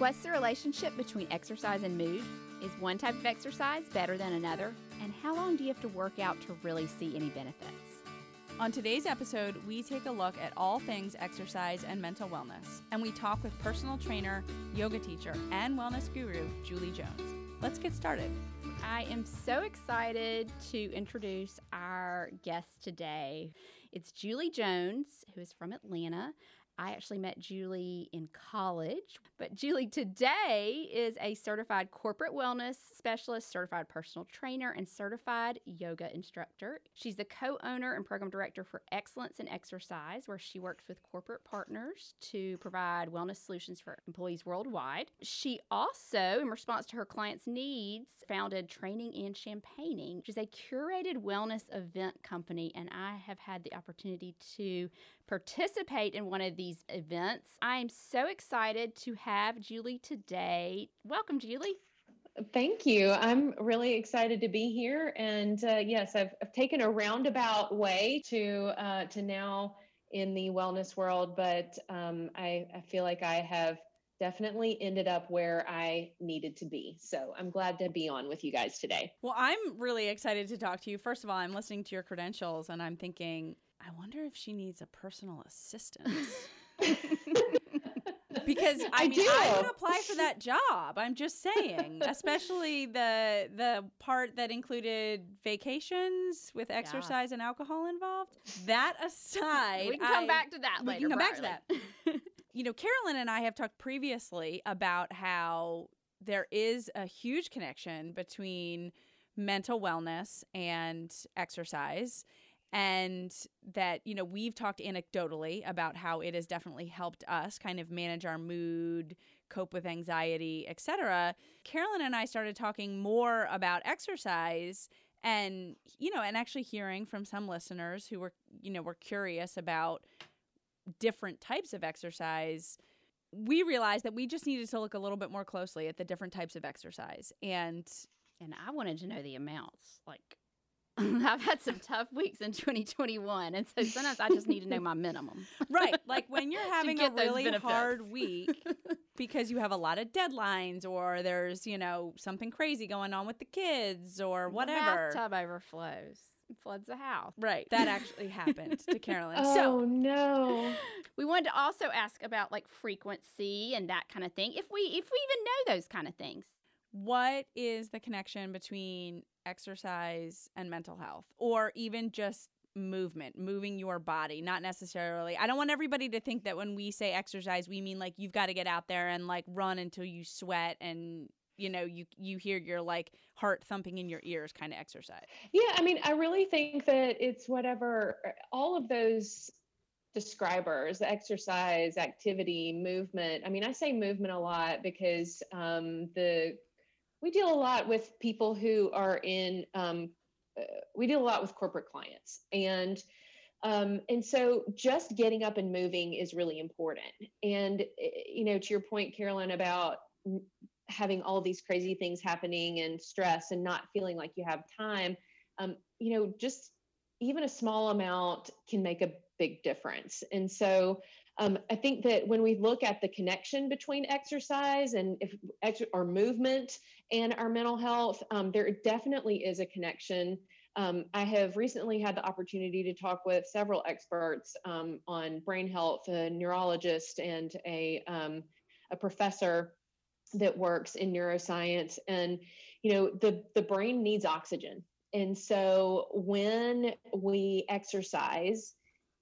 What's the relationship between exercise and mood? Is one type of exercise better than another? And how long do you have to work out to really see any benefits? On today's episode, we take a look at all things exercise and mental wellness, and we talk with personal trainer, yoga teacher, and wellness guru, Julie Jones. Let's get started. I am so excited to introduce our guest today. It's Julie Jones, who is from Atlanta. I actually met Julie in college, but Julie today is a certified corporate wellness specialist, certified personal trainer, and certified yoga instructor. She's the co owner and program director for Excellence in Exercise, where she works with corporate partners to provide wellness solutions for employees worldwide. She also, in response to her clients' needs, founded Training and Champagning, which is a curated wellness event company, and I have had the opportunity to participate in one of these these events. I'm so excited to have Julie today. Welcome, Julie. Thank you. I'm really excited to be here. And uh, yes, I've, I've, taken a roundabout way to uh, to now in the wellness world, but um, I, I feel like I have definitely ended up where I needed to be. So I'm glad to be on with you guys today. Well, I'm really excited to talk to you. First of all, I'm listening to your credentials and I'm thinking, I wonder if she needs a personal assistant. because I, I mean, do. I would apply for that job. I'm just saying, especially the the part that included vacations with exercise yeah. and alcohol involved. That aside, we can come I, back to that later. We can come back to that. you know, Carolyn and I have talked previously about how there is a huge connection between mental wellness and exercise and that you know we've talked anecdotally about how it has definitely helped us kind of manage our mood cope with anxiety etc carolyn and i started talking more about exercise and you know and actually hearing from some listeners who were you know were curious about different types of exercise we realized that we just needed to look a little bit more closely at the different types of exercise. And and i wanted to know the amounts like I've had some tough weeks in 2021. And so sometimes I just need to know my minimum. right. Like when you're having a really hard week because you have a lot of deadlines or there's, you know, something crazy going on with the kids or whatever. The bathtub overflows. Floods the house. Right. That actually happened to Carolyn. oh, so, no. We wanted to also ask about like frequency and that kind of thing. If we if we even know those kind of things. What is the connection between exercise and mental health, or even just movement, moving your body, not necessarily. I don't want everybody to think that when we say exercise, we mean like you've got to get out there and like run until you sweat and you know you you hear your like heart thumping in your ears kind of exercise. Yeah, I mean, I really think that it's whatever all of those describers exercise activity movement i mean i say movement a lot because um, the we deal a lot with people who are in um, uh, we deal a lot with corporate clients. And um, and so just getting up and moving is really important. And eh, you know to your point carolyn about having all these crazy things happening and stress and not feeling like you have time um, you know just even a small amount can make a big difference. And so um, I think that when we look at the connection between exercise and if ex- or movement and our mental health, um, there definitely is a connection. Um, I have recently had the opportunity to talk with several experts um, on brain health, a neurologist and a um, a professor that works in neuroscience, and you know the the brain needs oxygen, and so when we exercise,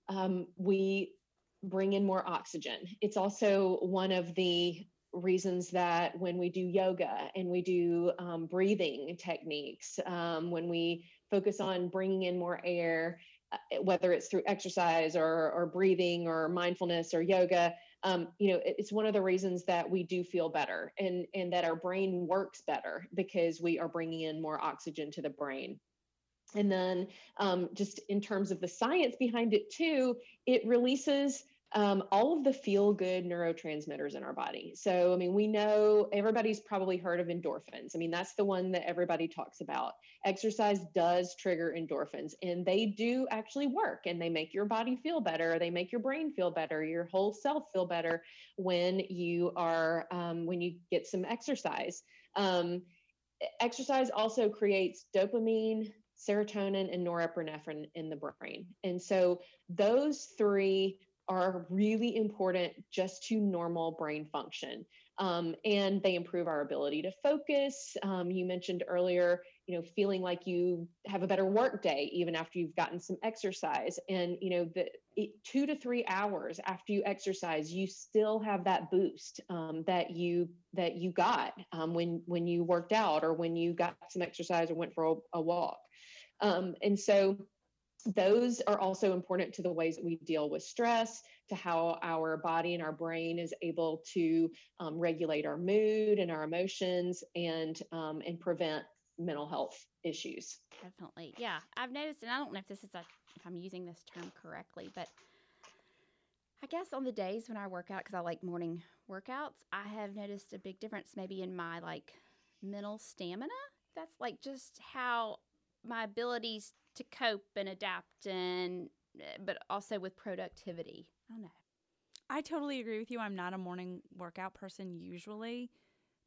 um, we bring in more oxygen. It's also one of the reasons that when we do yoga and we do um, breathing techniques, um, when we focus on bringing in more air, uh, whether it's through exercise or, or breathing or mindfulness or yoga, um, you know, it's one of the reasons that we do feel better and, and that our brain works better because we are bringing in more oxygen to the brain. And then, um, just in terms of the science behind it, too, it releases um, all of the feel good neurotransmitters in our body. So, I mean, we know everybody's probably heard of endorphins. I mean, that's the one that everybody talks about. Exercise does trigger endorphins, and they do actually work and they make your body feel better. They make your brain feel better, your whole self feel better when you are, um, when you get some exercise. Um, exercise also creates dopamine, serotonin, and norepinephrine in the brain. And so, those three are really important just to normal brain function. Um, and they improve our ability to focus. Um, you mentioned earlier, you know, feeling like you have a better work day even after you've gotten some exercise. And you know, the it, two to three hours after you exercise, you still have that boost um, that you that you got um, when when you worked out or when you got some exercise or went for a, a walk. Um, and so those are also important to the ways that we deal with stress, to how our body and our brain is able to um, regulate our mood and our emotions and um, and prevent mental health issues. Definitely, yeah. I've noticed, and I don't know if this is a, if I'm using this term correctly, but I guess on the days when I work out, because I like morning workouts, I have noticed a big difference maybe in my like mental stamina. That's like just how my abilities to cope and adapt and eh, but also with productivity. I don't know. I totally agree with you. I'm not a morning workout person usually,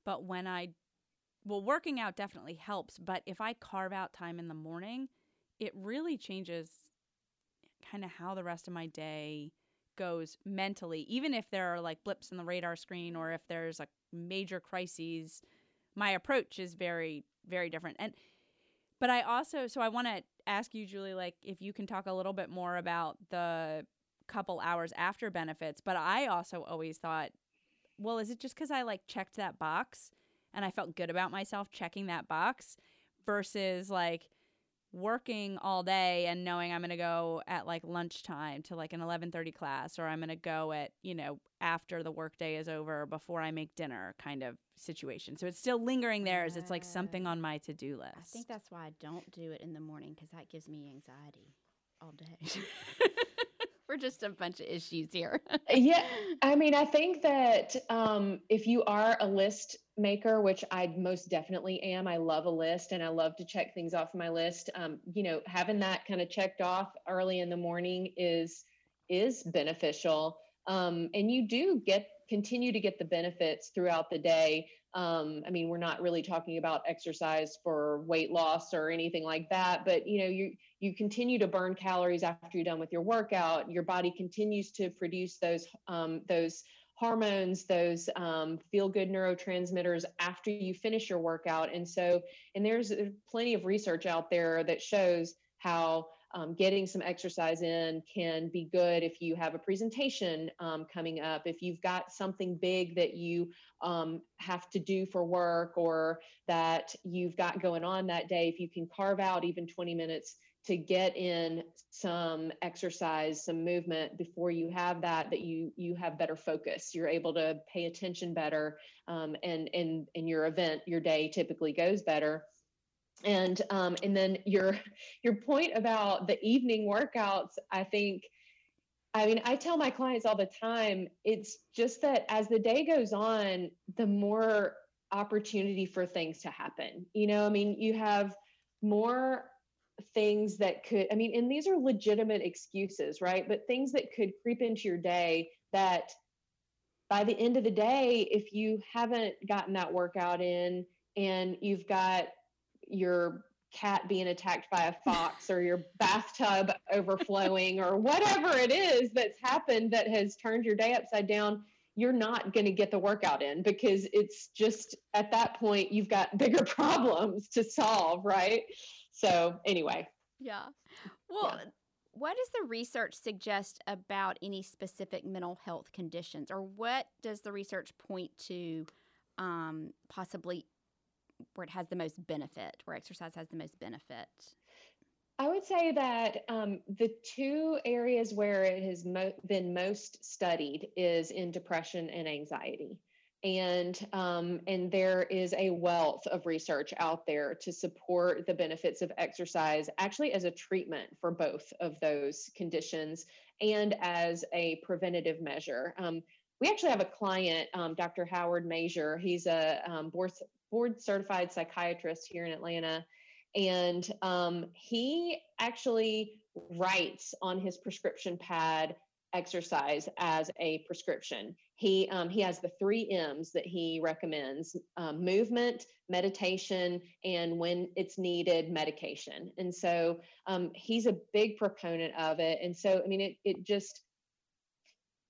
but when I well, working out definitely helps, but if I carve out time in the morning, it really changes kind of how the rest of my day goes mentally. Even if there are like blips in the radar screen or if there's like major crises, my approach is very very different. And but I also so I want to ask you, Julie, like if you can talk a little bit more about the couple hours after benefits. But I also always thought, well, is it just because I like checked that box and I felt good about myself checking that box versus like working all day and knowing I'm going to go at like lunchtime to like an 11:30 class or I'm going to go at, you know, after the workday is over before I make dinner kind of situation. So it's still lingering there as it's like something on my to-do list. I think that's why I don't do it in the morning cuz that gives me anxiety all day. We're just a bunch of issues here. yeah, I mean, I think that um, if you are a list maker, which I most definitely am, I love a list and I love to check things off my list. Um, you know, having that kind of checked off early in the morning is is beneficial, um, and you do get continue to get the benefits throughout the day. Um, I mean, we're not really talking about exercise for weight loss or anything like that, but you know, you you continue to burn calories after you're done with your workout. Your body continues to produce those um, those hormones, those um, feel good neurotransmitters after you finish your workout. And so, and there's plenty of research out there that shows how um, getting some exercise in can be good if you have a presentation um, coming up, if you've got something big that you um, have to do for work or that you've got going on that day, if you can carve out even 20 minutes to get in some exercise some movement before you have that that you you have better focus. You're able to pay attention better um, and and in your event your day typically goes better. And um, and then your your point about the evening workouts i think i mean i tell my clients all the time it's just that as the day goes on the more opportunity for things to happen. You know i mean you have more things that could i mean and these are legitimate excuses right? But things that could creep into your day that by the end of the day if you haven't gotten that workout in and you've got your cat being attacked by a fox or your bathtub overflowing or whatever it is that's happened that has turned your day upside down you're not going to get the workout in because it's just at that point you've got bigger problems to solve right so anyway yeah well yeah. what does the research suggest about any specific mental health conditions or what does the research point to um, possibly where it has the most benefit, where exercise has the most benefit? I would say that um, the two areas where it has mo- been most studied is in depression and anxiety. And um, and there is a wealth of research out there to support the benefits of exercise actually as a treatment for both of those conditions and as a preventative measure um, we actually have a client um, dr howard Major. he's a um, board, board certified psychiatrist here in atlanta and um, he actually writes on his prescription pad exercise as a prescription. He um, he has the three M's that he recommends: um, movement, meditation, and when it's needed, medication. And so um, he's a big proponent of it. And so I mean, it it just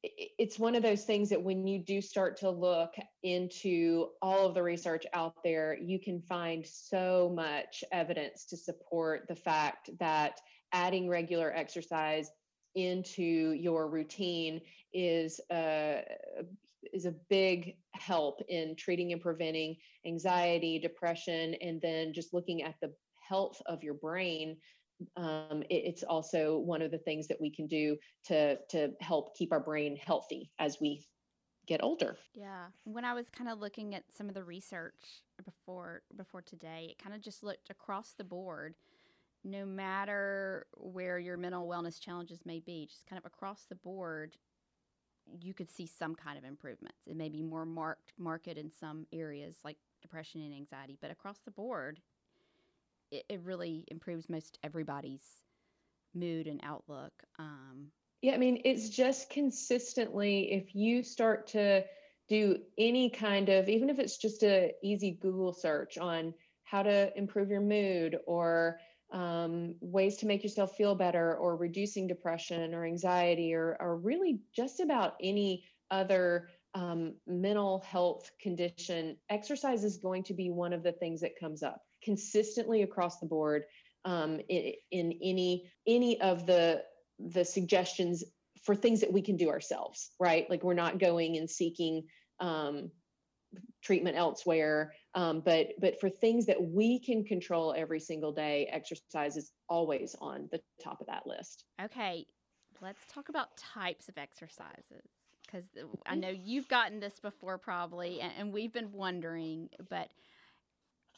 it's one of those things that when you do start to look into all of the research out there, you can find so much evidence to support the fact that adding regular exercise into your routine is a is a big help in treating and preventing anxiety, depression, and then just looking at the health of your brain. Um, it, it's also one of the things that we can do to to help keep our brain healthy as we get older. Yeah. When I was kind of looking at some of the research before before today, it kind of just looked across the board no matter where your mental wellness challenges may be, just kind of across the board, you could see some kind of improvements. It may be more marked market in some areas like depression and anxiety, but across the board, it, it really improves most everybody's mood and outlook. Um, yeah, I mean, it's just consistently if you start to do any kind of, even if it's just a easy Google search on how to improve your mood or um, ways to make yourself feel better or reducing depression or anxiety or, or really just about any other um, mental health condition exercise is going to be one of the things that comes up consistently across the board um, in, in any any of the the suggestions for things that we can do ourselves right like we're not going and seeking um, treatment elsewhere. Um, but but for things that we can control every single day, exercise is always on the top of that list. Okay, let's talk about types of exercises because I know you've gotten this before probably, and, and we've been wondering, but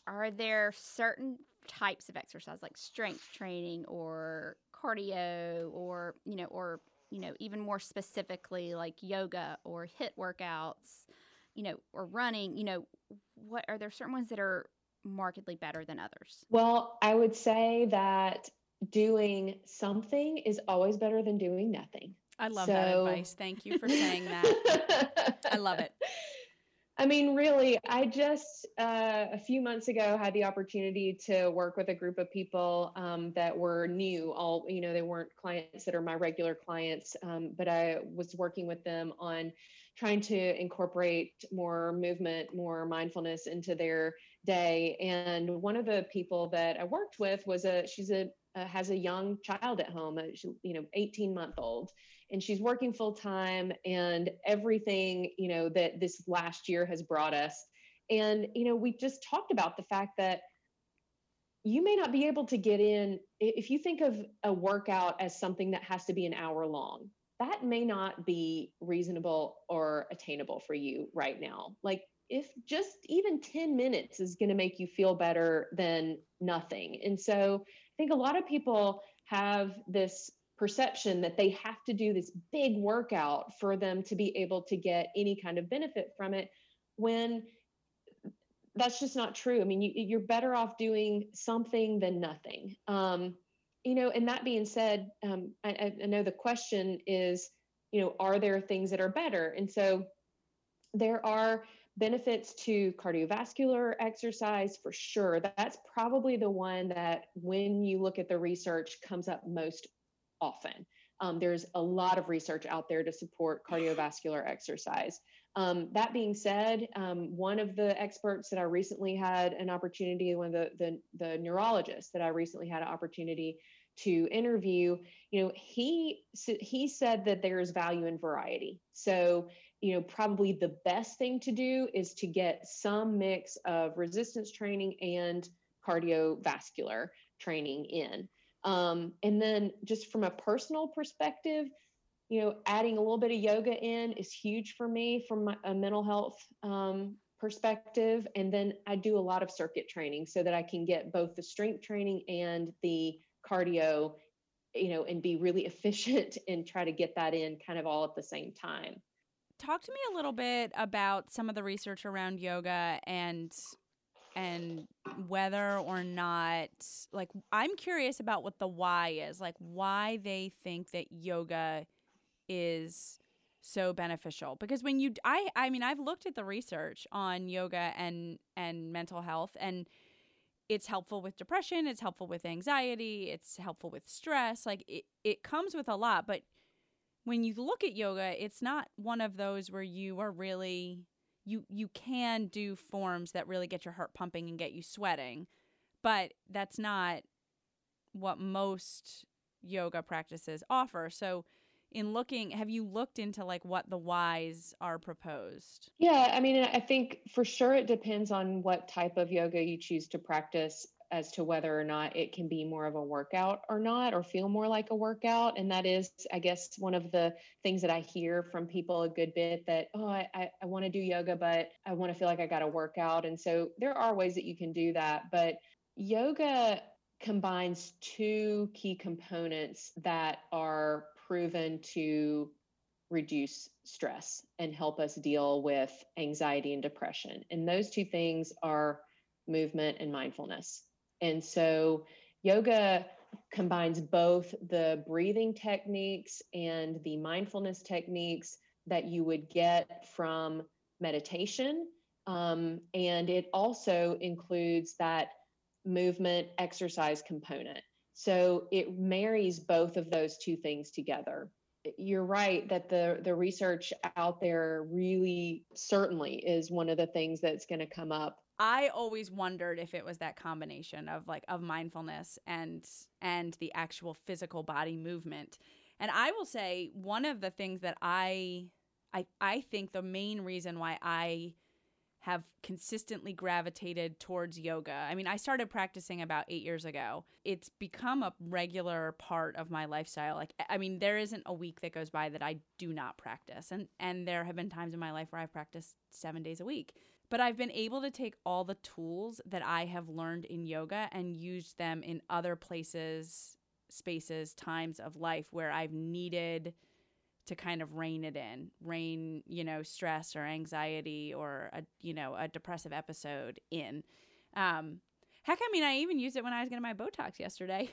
are there certain types of exercise like strength training or cardio or you know or you know even more specifically like yoga or HIIT workouts you know, or running, you know, what are there certain ones that are markedly better than others? Well, I would say that doing something is always better than doing nothing. I love so... that advice. Thank you for saying that. I love it. I mean, really, I just uh, a few months ago had the opportunity to work with a group of people um, that were new. All you know, they weren't clients that are my regular clients, um, but I was working with them on trying to incorporate more movement, more mindfulness into their day. And one of the people that I worked with was a she's a uh, has a young child at home, a, you know, 18 month old, and she's working full time and everything, you know, that this last year has brought us. And, you know, we just talked about the fact that you may not be able to get in if you think of a workout as something that has to be an hour long that may not be reasonable or attainable for you right now. Like, if just even 10 minutes is going to make you feel better than nothing. And so I think a lot of people have this perception that they have to do this big workout for them to be able to get any kind of benefit from it when that's just not true. I mean, you, are better off doing something than nothing. Um, you know, and that being said, um, I, I know the question is, you know, are there things that are better? And so there are benefits to cardiovascular exercise for sure. That's probably the one that, when you look at the research, comes up most often. Um, there's a lot of research out there to support cardiovascular exercise. Um, that being said, um, one of the experts that I recently had an opportunity, one of the, the, the neurologists that I recently had an opportunity to interview, you know, he he said that there is value in variety. So, you know, probably the best thing to do is to get some mix of resistance training and cardiovascular training in. Um, and then just from a personal perspective, you know, adding a little bit of yoga in is huge for me from my, a mental health um, perspective. And then I do a lot of circuit training so that I can get both the strength training and the cardio, you know, and be really efficient and try to get that in kind of all at the same time. Talk to me a little bit about some of the research around yoga and and whether or not like I'm curious about what the why is, like why they think that yoga is so beneficial because when you I I mean I've looked at the research on yoga and and mental health and it's helpful with depression, it's helpful with anxiety, it's helpful with stress. Like it it comes with a lot, but when you look at yoga, it's not one of those where you are really you you can do forms that really get your heart pumping and get you sweating but that's not what most yoga practices offer so in looking have you looked into like what the whys are proposed yeah i mean i think for sure it depends on what type of yoga you choose to practice as to whether or not it can be more of a workout or not, or feel more like a workout. And that is, I guess, one of the things that I hear from people a good bit that, oh, I, I, I want to do yoga, but I want to feel like I got a workout. And so there are ways that you can do that. But yoga combines two key components that are proven to reduce stress and help us deal with anxiety and depression. And those two things are movement and mindfulness. And so yoga combines both the breathing techniques and the mindfulness techniques that you would get from meditation. Um, and it also includes that movement exercise component. So it marries both of those two things together. You're right that the the research out there really certainly is one of the things that's going to come up I always wondered if it was that combination of like of mindfulness and and the actual physical body movement. And I will say one of the things that I I I think the main reason why I have consistently gravitated towards yoga. I mean, I started practicing about 8 years ago. It's become a regular part of my lifestyle. Like I mean, there isn't a week that goes by that I do not practice. And and there have been times in my life where I've practiced 7 days a week but I've been able to take all the tools that I have learned in yoga and use them in other places, spaces, times of life where I've needed to kind of rein it in, rein, you know, stress or anxiety or a, you know, a depressive episode in. Um, heck, I mean, I even used it when I was getting my Botox yesterday.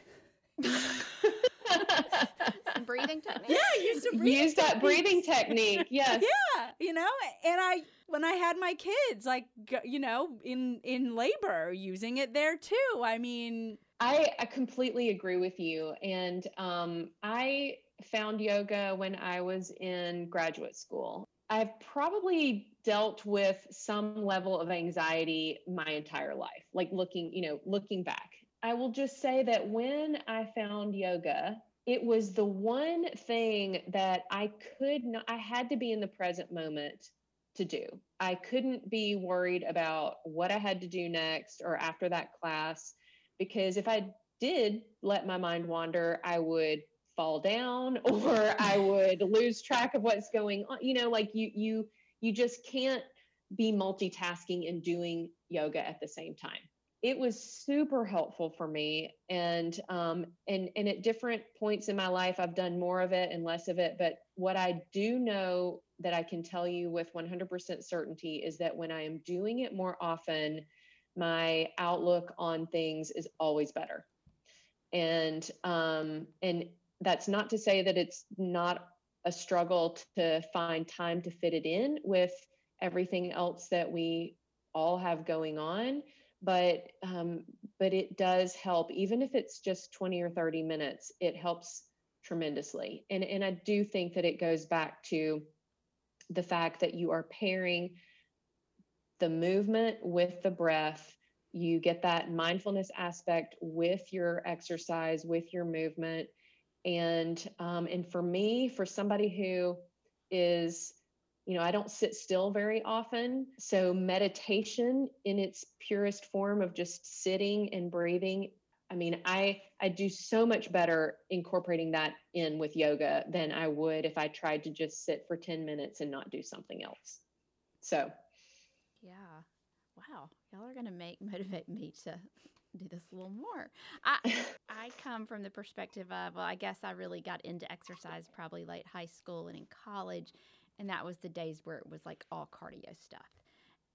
breathing technique. Yeah, use some breathing use that breathing technique. Yes. Yeah, you know, and I when I had my kids, like you know, in in labor, using it there too. I mean, I, I completely agree with you, and um, I found yoga when I was in graduate school. I've probably dealt with some level of anxiety my entire life, like looking, you know, looking back. I will just say that when I found yoga, it was the one thing that I could not, I had to be in the present moment to do. I couldn't be worried about what I had to do next or after that class because if I did let my mind wander, I would fall down or I would lose track of what's going on. You know, like you you you just can't be multitasking and doing yoga at the same time. It was super helpful for me and um and and at different points in my life i've done more of it and less of it. But what i do know that i can tell you with 100% certainty is that when i am doing it more often my outlook on things is always better. And um and that's not to say that it's not a struggle to find time to fit it in with everything else that we all have going on but um, but it does help. Even if it's just 20 or 30 minutes it helps tremendously. And and i do think that it goes back to the fact that you are pairing the movement with the breath. You get that mindfulness aspect with your exercise with your movement and um, and for me for somebody who is you know, I don't sit still very often. So, meditation in its purest form of just sitting and breathing, I mean, I I do so much better incorporating that in with yoga than I would if I tried to just sit for 10 minutes and not do something else. So, yeah. Wow. Y'all are going to make motivate me to do this a little more. I I come from the perspective of well, I guess I really got into exercise probably late high school and in college, and that was the days where it was like all cardio stuff.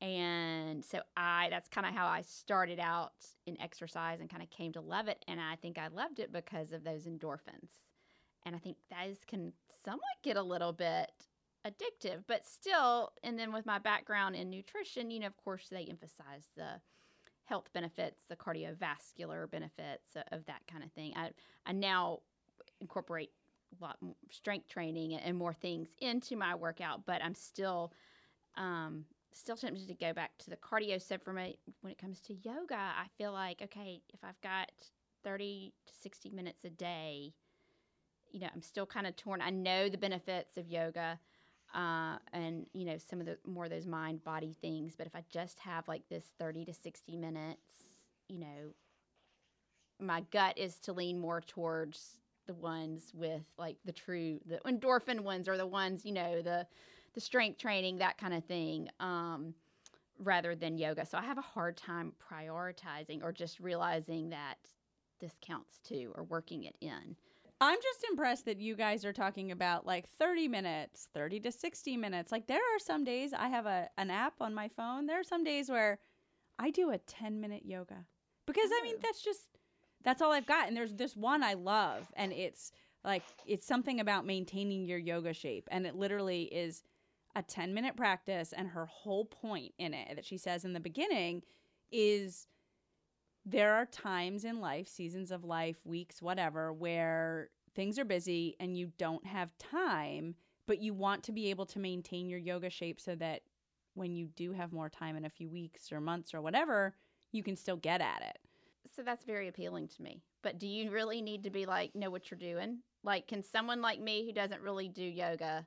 And so I that's kind of how I started out in exercise and kind of came to love it and I think I loved it because of those endorphins. And I think those can somewhat get a little bit addictive, but still and then with my background in nutrition, you know, of course they emphasize the health benefits, the cardiovascular benefits of that kind of thing. I I now incorporate a lot more strength training and more things into my workout, but I'm still um, still tempted to go back to the cardio. So for me, when it comes to yoga, I feel like okay, if I've got 30 to 60 minutes a day, you know, I'm still kind of torn. I know the benefits of yoga. Uh, and you know some of the more of those mind body things but if i just have like this 30 to 60 minutes you know my gut is to lean more towards the ones with like the true the endorphin ones or the ones you know the the strength training, that kind of thing, um, rather than yoga. So I have a hard time prioritizing or just realizing that this counts too or working it in. I'm just impressed that you guys are talking about like 30 minutes, 30 to 60 minutes. Like there are some days I have a an app on my phone. There are some days where I do a 10 minute yoga. Because I mean oh. that's just that's all I've got and there's this one I love and it's like it's something about maintaining your yoga shape and it literally is a 10 minute practice and her whole point in it that she says in the beginning is there are times in life, seasons of life, weeks, whatever, where things are busy and you don't have time, but you want to be able to maintain your yoga shape so that when you do have more time in a few weeks or months or whatever, you can still get at it. So that's very appealing to me. But do you really need to be like, know what you're doing? Like, can someone like me who doesn't really do yoga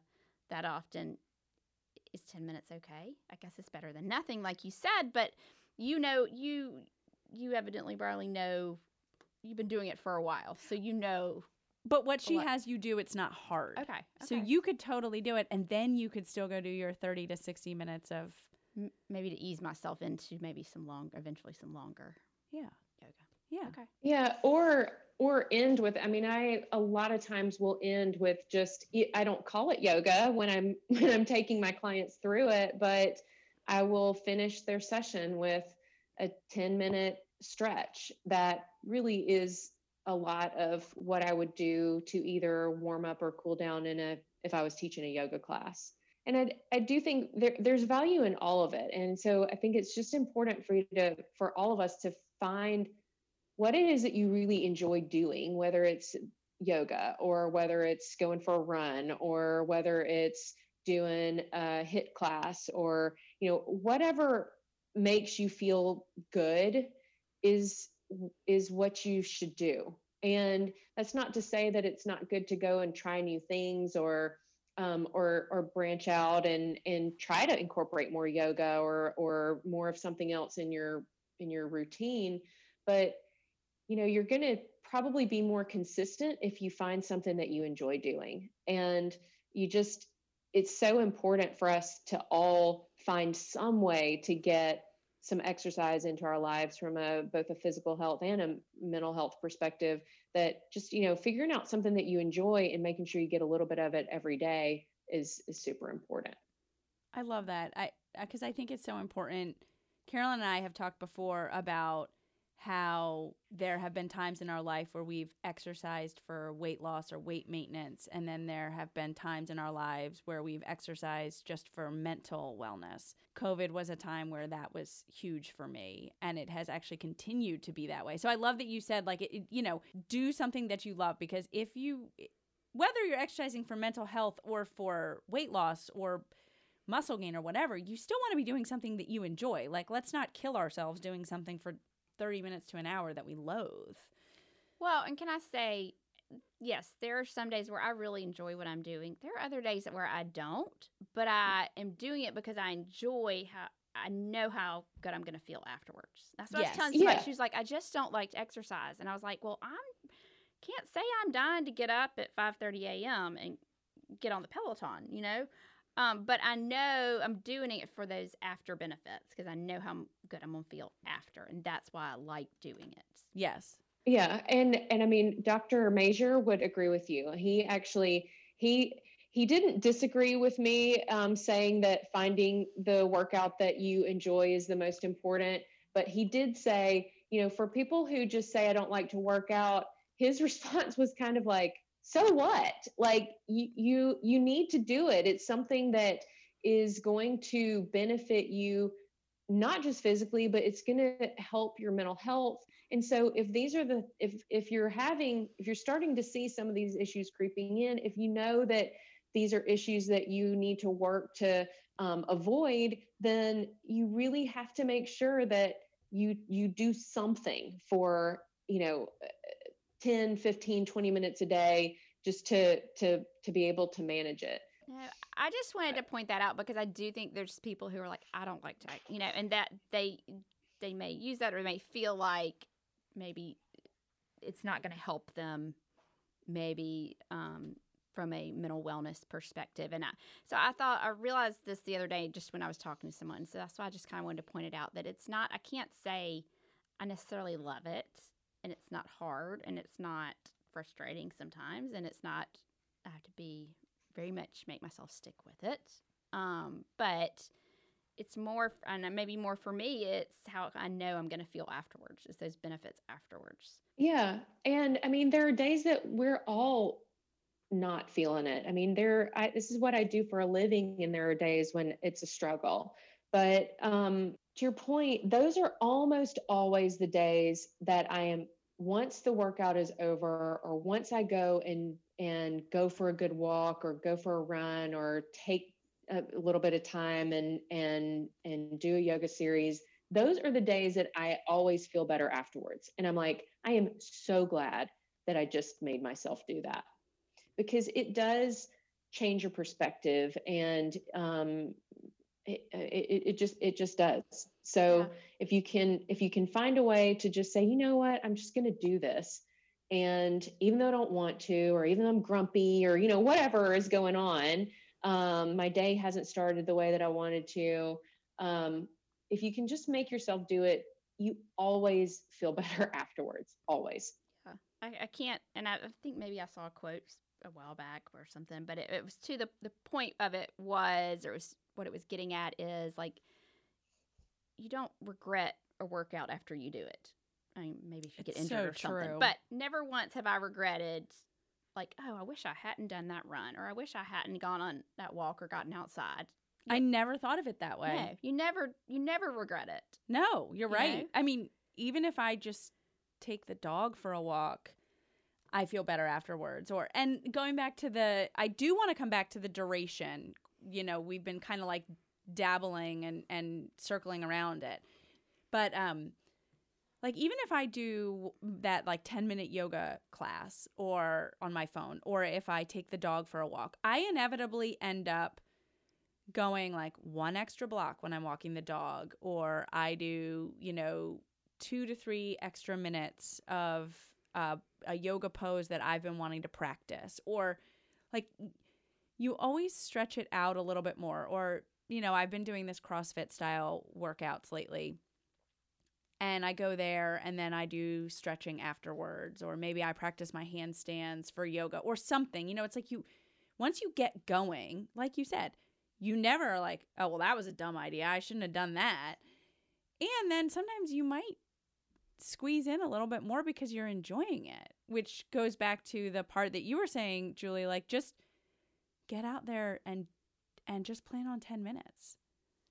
that often is 10 minutes okay? I guess it's better than nothing, like you said, but you know, you you evidently barely know you've been doing it for a while, so you know. But what she has you do, it's not hard. Okay, okay. So you could totally do it, and then you could still go do your 30 to 60 minutes of. M- maybe to ease myself into maybe some long, eventually some longer. Yeah. Yoga. Yeah. Okay. Yeah. Or or end with i mean i a lot of times will end with just i don't call it yoga when i'm when i'm taking my clients through it but i will finish their session with a 10 minute stretch that really is a lot of what i would do to either warm up or cool down in a if i was teaching a yoga class. And I, I do think there, there's value in all of it. And so i think it's just important for you to for all of us to find what it is that you really enjoy doing, whether it's yoga or whether it's going for a run or whether it's doing a HIIT class or you know whatever makes you feel good is is what you should do. And that's not to say that it's not good to go and try new things or um, or or branch out and and try to incorporate more yoga or or more of something else in your in your routine. But you know you're going to probably be more consistent if you find something that you enjoy doing. And you just it's so important for us to all find some way to get some exercise into our lives from a both a physical health and a mental health perspective that just you know figuring out something that you enjoy and making sure you get a little bit of it every day is is super important. I love that. I because I think it's so important. Carolyn and i have talked before about how there have been times in our life where we've exercised for weight loss or weight maintenance, and then there have been times in our lives where we've exercised just for mental wellness. COVID was a time where that was huge for me, and it has actually continued to be that way. So I love that you said, like, it, you know, do something that you love because if you, whether you're exercising for mental health or for weight loss or muscle gain or whatever, you still want to be doing something that you enjoy. Like, let's not kill ourselves doing something for 30 minutes to an hour that we loathe. Well, and can I say, yes, there are some days where I really enjoy what I'm doing. There are other days where I don't, but I am doing it because I enjoy how I know how good I'm going to feel afterwards. That's what I was telling somebody. Yeah. She was like, I just don't like to exercise, and I was like, well, I'm can't say I'm dying to get up at 5:30 a.m. and get on the Peloton, you know. Um, but I know I'm doing it for those after benefits because I know how good I'm gonna feel after, and that's why I like doing it. Yes. Yeah, and and I mean, Dr. Major would agree with you. He actually he he didn't disagree with me, um, saying that finding the workout that you enjoy is the most important. But he did say, you know, for people who just say I don't like to work out, his response was kind of like, so what? Like you you you need to do it. It's something that is going to benefit you not just physically, but it's going to help your mental health. And so if these are the if if you're having if you're starting to see some of these issues creeping in, if you know that these are issues that you need to work to um, avoid, then you really have to make sure that you you do something for you know 10 15 20 minutes a day just to to to be able to manage it No, I just wanted to point that out because I do think there's people who are like, I don't like to, you know, and that they they may use that or may feel like maybe it's not going to help them, maybe um, from a mental wellness perspective. And I, so I thought I realized this the other day just when I was talking to someone. So that's why I just kind of wanted to point it out that it's not. I can't say I necessarily love it, and it's not hard, and it's not frustrating sometimes, and it's not. I have to be very much make myself stick with it. Um, but it's more, and maybe more for me, it's how I know I'm going to feel afterwards. It's those benefits afterwards. Yeah. And I mean, there are days that we're all not feeling it. I mean, there, I, this is what I do for a living, and there are days when it's a struggle. But um, to your point, those are almost always the days that I am, once the workout is over, or once I go and and go for a good walk, or go for a run, or take a little bit of time and and and do a yoga series those are the days that I always feel better afterwards. And I'm like, I am so glad that I just made myself do that because it does change your perspective and um, it, it, it just it just does. So Yeah. if you can if you can find a way to just say, you know what, I'm just going to do this. And even though I don't want to, or even though I'm grumpy, or you know whatever is going on, um, my day hasn't started the way that I wanted to. Um, if you can just make yourself do it, you always feel better afterwards. Always. I, I can't, and I, I think maybe I saw a quote a while back or something, but it, it was to the the point of it was, or it was what it was getting at is like you don't regret a workout after you do it. I mean, maybe if you get It's injured so or something, true. but never once have I regretted like, oh, I wish I hadn't done that run, or I wish I hadn't gone on that walk or gotten outside. I never thought of it that way. No, you never, you never regret it. No, you're You right. know? I mean, even if I just take the dog for a walk, I feel better afterwards. Or and going back to the I do want to come back to the duration. You know, we've been kind of like dabbling and and circling around it. But um like even if I do that like 10 minute yoga class or on my phone or if I take the dog for a walk, I inevitably end up going like one extra block when I'm walking the dog, or I do, you know, two to three extra minutes of uh, a yoga pose that I've been wanting to practice, or like you always stretch it out a little bit more. Or, you know, I've been doing this CrossFit style workouts lately. And I go there and then I do stretching afterwards, or maybe I practice my handstands for yoga or something. You know, it's like you, once you get going, like you said, you never are like, oh, well, that was a dumb idea. I shouldn't have done that. And then sometimes you might squeeze in a little bit more because you're enjoying it, which goes back to the part that you were saying, Julie, like just get out there and and just plan on 10 minutes.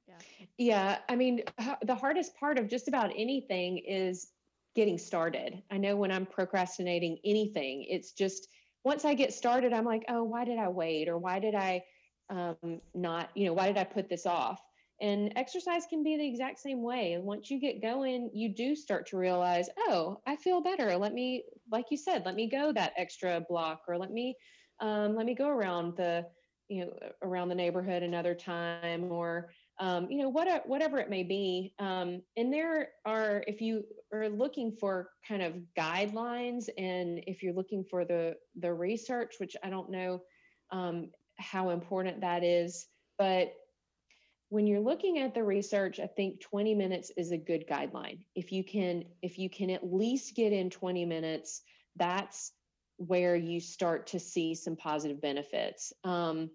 Yeah. Yeah. I mean, the hardest part of just about anything is getting started. I know when I'm procrastinating anything, it's just once I get started, I'm like, oh, why did I wait? Or why did I um, not, you know, why did I put this off? And exercise can be the exact same way. And once you get going, you do start to realize, oh, I feel better. Let me, like you said, let me go that extra block, or let me, um, let me go around the, you know, around the neighborhood another time, or um, you know, what, whatever it may be. Um, and there are, if you are looking for kind of guidelines and if you're looking for the, the research, which I don't know um, how important that is, but when you're looking at the research, I think 20 minutes is a good guideline. If you can, if you can at least get in 20 minutes, that's where you start to see some positive benefits. Um,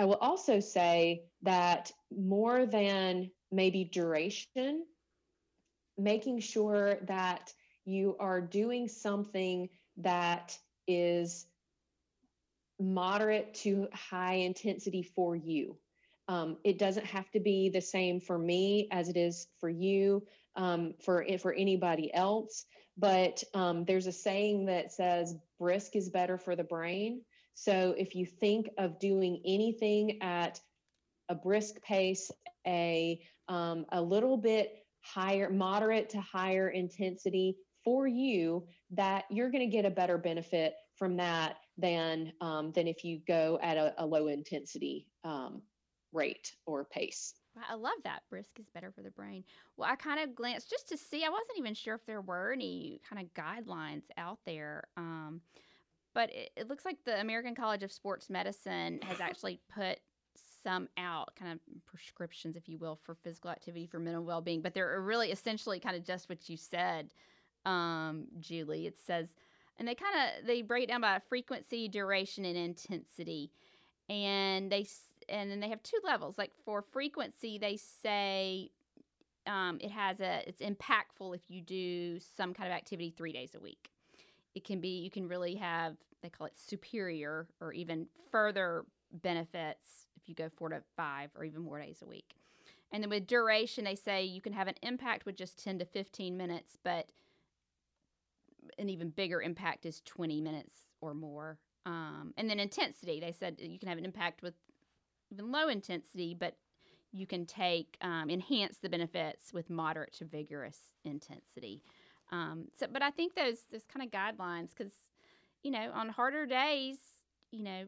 I will also say that more than maybe duration, making sure that you are doing something that is moderate to high intensity for you. Um, it doesn't have to be the same for me as it is for you, um, for for anybody else. But um, there's a saying that says brisk is better for the brain. So if you think of doing anything at a brisk pace, a um, a little bit higher, moderate to higher intensity for you, that you're going to get a better benefit from that than um, than if you go at a, a low intensity um, rate or pace. I love that. Brisk is better for the brain. Well, I kind of glanced just to see. I wasn't even sure if there were any kind of guidelines out there. Um, but it, it, looks like the American College of Sports Medicine has actually put some out, kind of prescriptions, if you will, for physical activity for mental well being. But they're really essentially kind of just what you said, um, Julie. It says, and they kind of they break down by frequency, duration, and intensity. And they and then they have two levels. Like for frequency, they say um, it has a it's impactful if you do some kind of activity three days a week. It can be you can really have they call it superior or even further benefits if you go four to five or even more days a week. And then with duration, they say you can have an impact with just 10 to 15 minutes, but an even bigger impact is 20 minutes or more. Um, and then intensity, they said you can have an impact with even low intensity, but you can take um, enhance the benefits with moderate to vigorous intensity. Um, so, but I think those those kind of guidelines, because you know, on harder days, you know,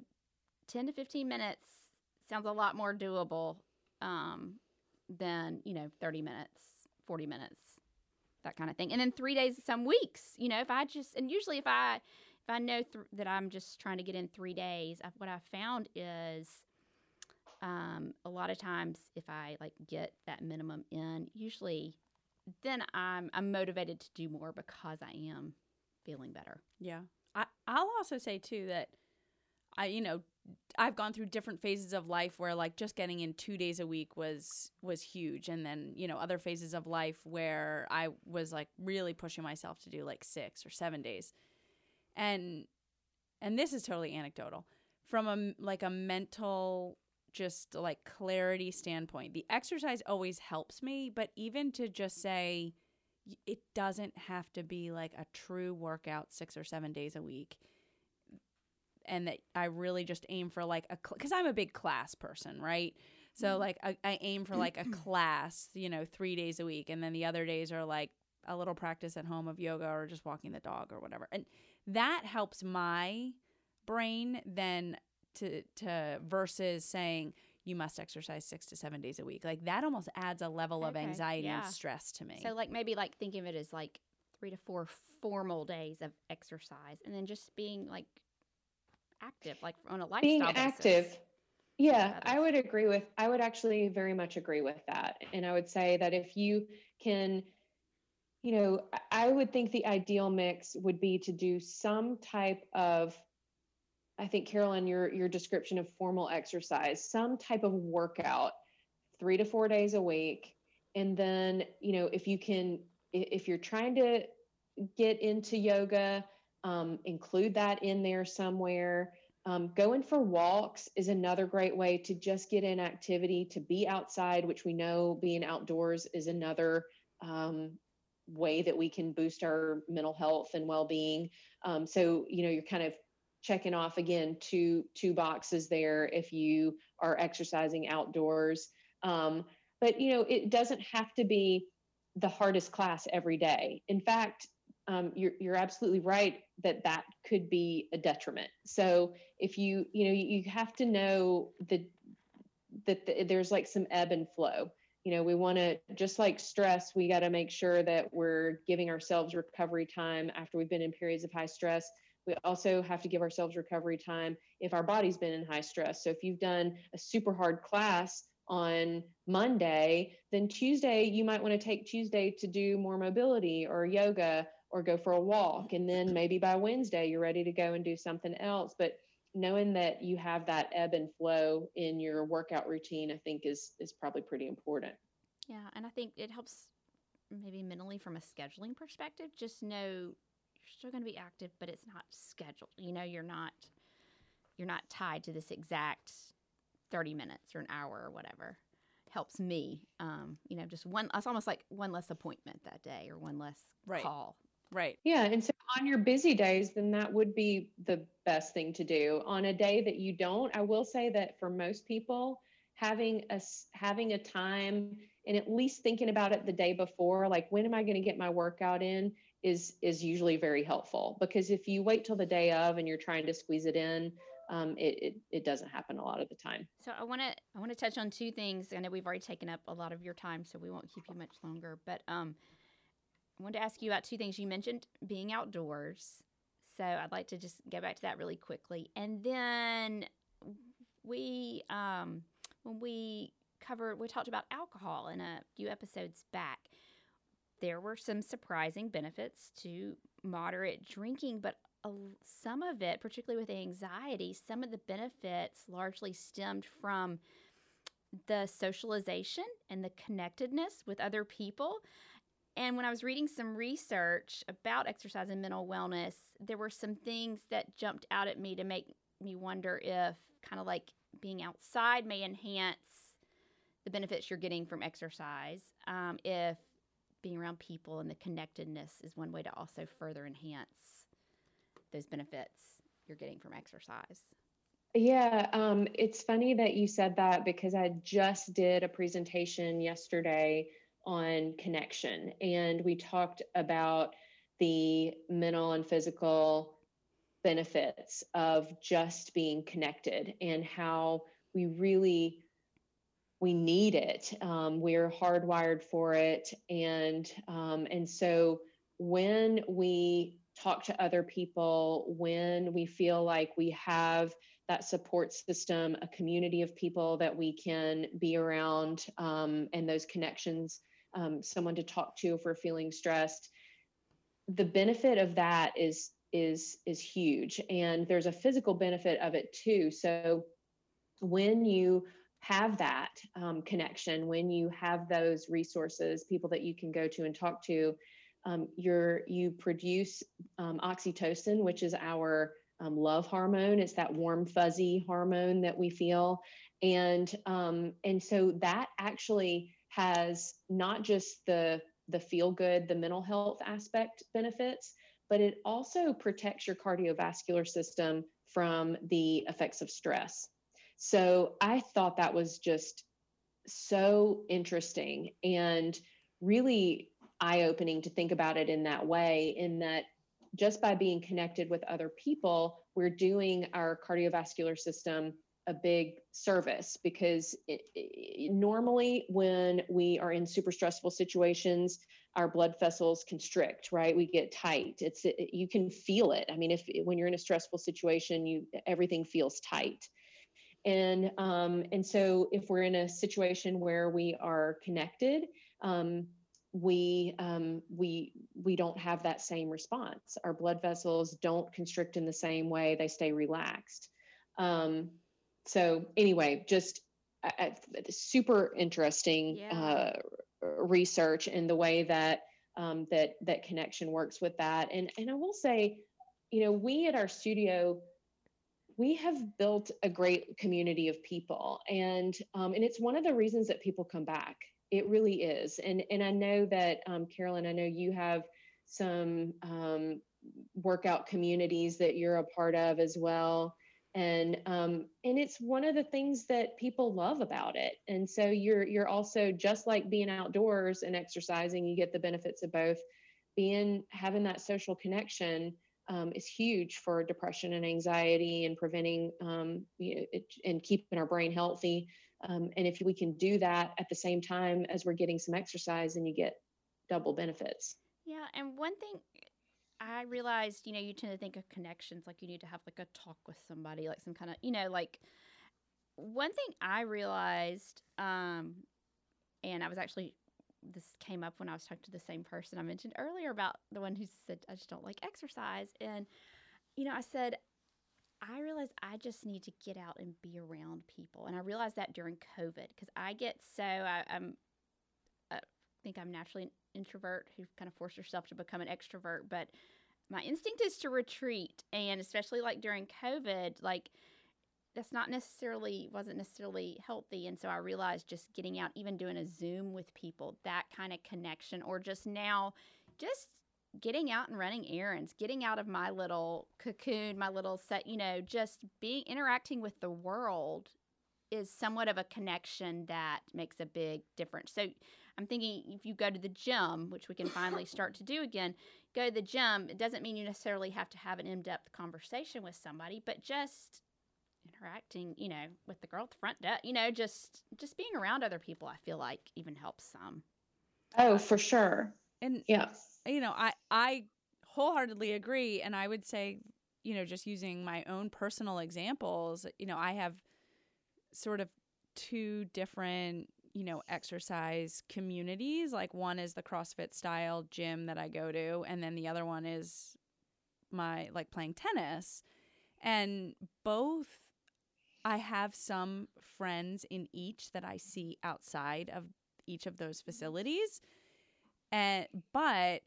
ten to fifteen minutes sounds a lot more doable um, than you know thirty minutes, forty minutes, that kind of thing. And then three days, some weeks, you know, if I just and usually if I if I know th- that I'm just trying to get in three days, I've, what I found is um, a lot of times if I like get that minimum in, usually then I'm I'm motivated to do more because I am feeling better. Yeah. I, I'll also say too that I you know I've gone through different phases of life where like just getting in 2 days a week was was huge and then you know other phases of life where I was like really pushing myself to do like 6 or 7 days. And and this is totally anecdotal from a like a mental just like clarity standpoint. The exercise always helps me, but even to just say it doesn't have to be like a true workout 6 or 7 days a week. And that I really just aim for like a cl- cuz I'm a big class person, right? So mm-hmm. like I, I aim for like a class, you know, 3 days a week and then the other days are like a little practice at home of yoga or just walking the dog or whatever. And that helps my brain then to to versus saying you must exercise six to seven days a week. Like that almost adds a level okay, of anxiety yeah. and stress to me. So like maybe like thinking of it as like three to four formal days of exercise and then just being like active, like on a lifestyle being basis. active. Yeah, I would agree with I would actually very much agree with that. And I would say that if you can you know, I would think the ideal mix would be to do some type of I think Carolyn, your your description of formal exercise, some type of workout, three to four days a week, and then you know if you can, if you're trying to get into yoga, um, include that in there somewhere. Um, going for walks is another great way to just get in activity, to be outside, which we know being outdoors is another um, way that we can boost our mental health and well-being. Um, so you know you're kind of checking off again two two boxes there if you are exercising outdoors. Um, but you know it doesn't have to be the hardest class every day. In fact um, you're, you're absolutely right that that could be a detriment. So if you you know you have to know that that the, there's like some ebb and flow. You know we want to just like stress we got to make sure that we're giving ourselves recovery time after we've been in periods of high stress we also have to give ourselves recovery time if our body's been in high stress. So if you've done a super hard class on monday then tuesday you might want to take tuesday to do more mobility or yoga or go for a walk. And then maybe by wednesday you're ready to go and do something else. But knowing that you have that ebb and flow in your workout routine i think is is probably pretty important. Yeah and i think it helps maybe mentally from a scheduling perspective. Just know you're still going to be active but it's not scheduled you know you're not you're not tied to this exact 30 minutes or an hour or whatever helps me um you know just one it's almost like one less appointment that day or one less Right. call Right. Yeah. And so on your busy days, then that would be the best thing to do. On a day that you don't, I will say that for most people, having a having a time and at least thinking about it the day before, like when am I going to get my workout in, is is usually very helpful. Because if you wait till the day of and you're trying to squeeze it in, um, it, it it doesn't happen a lot of the time. So I want to I want to touch on two things. I know we've already taken up a lot of your time, so we won't keep you much longer. But um, I wanted to ask you about two things. You mentioned being outdoors, so I'd like to just go back to that really quickly. And then we um, when we covered we talked about alcohol in a few episodes back. There were some surprising benefits to moderate drinking, but some of it, particularly with anxiety, some of the benefits largely stemmed from the socialization and the connectedness with other people. And when I was reading some research about exercise and mental wellness, there were some things that jumped out at me to make me wonder if kind of like being outside may enhance the benefits you're getting from exercise. Um, if being around people and the connectedness is one way to also further enhance those benefits you're getting from exercise. Yeah, um, it's funny that you said that because I just did a presentation yesterday on connection, and we talked about the mental and physical benefits of just being connected and how we really we need it. Um, we're hardwired for it, and um, and so when we talk to other people, when we feel like we have that support system, a community of people that we can be around, um, and those connections, um, someone to talk to if we're feeling stressed. The benefit of that is is is huge, and there's a physical benefit of it too. So when you have that um, connection, when you have those resources, people that you can go to and talk to, um, you're you produce um, oxytocin, which is our um, love hormone. It's that warm fuzzy hormone that we feel, and um, and so that actually has not just the the feel good, the mental health aspect benefits, but it also protects your cardiovascular system from the effects of stress. So I thought that was just so interesting and really eye opening to think about it in that way, in that just by being connected with other people, we're doing our cardiovascular system a big service because it, it, normally when we are in super stressful situations our blood vessels constrict right? We get tight. It's it, you can feel it. I mean if when you're in a stressful situation you everything feels tight and um, and so if we're in a situation where we are connected um, we um, we we don't have that same response. Our blood vessels don't constrict in the same way. They stay relaxed. Um, so anyway just uh, super interesting Yeah. uh, research in the way that um, that that connection works with that. And and i will say you know we at our studio we have built a great community of people and um, and it's one of the reasons that people come back. It really is and and i know that um, carolyn i know you have some um, workout communities that you're a part of as well and um, and it's one of the things that people love about it and so you're you're also just like being outdoors and exercising you get the benefits of both being having that social connection um, is huge for depression and anxiety and preventing um, you know, it, and keeping our brain healthy Um, and if we can do that at the same time as we're getting some exercise, then you get double benefits. Yeah, and one thing I realized, you know, you tend to think of connections like you need to have like a talk with somebody, like some kind of, you know, like one thing I realized, um, and I was actually this came up when I was talking to the same person I mentioned earlier about the one who said I just don't like exercise, and you know, I said I realized I just need to get out and be around people, and I realized that during COVID because I get so I, I'm I think I'm naturally an introvert who kind of forced herself to become an extrovert, but my instinct is to retreat, and especially like during COVID, like that's not necessarily wasn't necessarily healthy and so i realized just getting out even doing a zoom with people that kind of connection or just now just getting out and running errands getting out of my little cocoon my little set you know just being interacting with the world is somewhat of a connection that makes a big difference. So i'm thinking if you go to the gym which we can finally start to do again go to the gym it doesn't mean you necessarily have to have an in-depth conversation with somebody but just interacting, you know, with the girl at the front desk, you know, just just being around other people, I feel like even helps some. Oh, um, for sure. And yeah, you know, I I wholeheartedly agree, and I would say, you know, just using my own personal examples, you know, I have sort of two different you know exercise communities like one is the crossfit style gym that i go to and then the other one is my like playing tennis and both I have some friends in each that I see outside of each of those mm-hmm. facilities. And but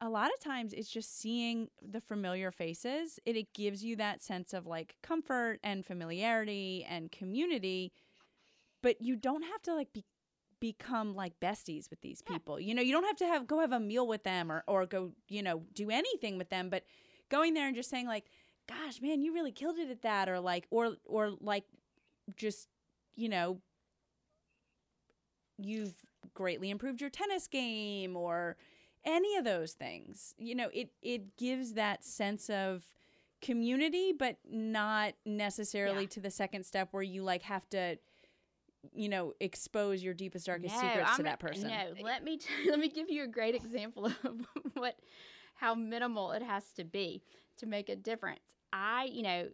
a lot of times it's just seeing the familiar faces. It, it gives you that sense of like comfort and familiarity and community, but you don't have to like be become like besties with these people. You know, you don't have to have go have a meal with them or or go, you know, do anything with them, but going there and just saying like gosh, man, you really killed it at that or like or or like just, you know, you've greatly improved your tennis game or any of those things. You know, it it gives that sense of community but not necessarily yeah. to the second step where you like have to you know expose your deepest darkest no, secrets I'm to that person. No, let me t- let me give you a great example of what how minimal it has to be to make a difference. I, you know,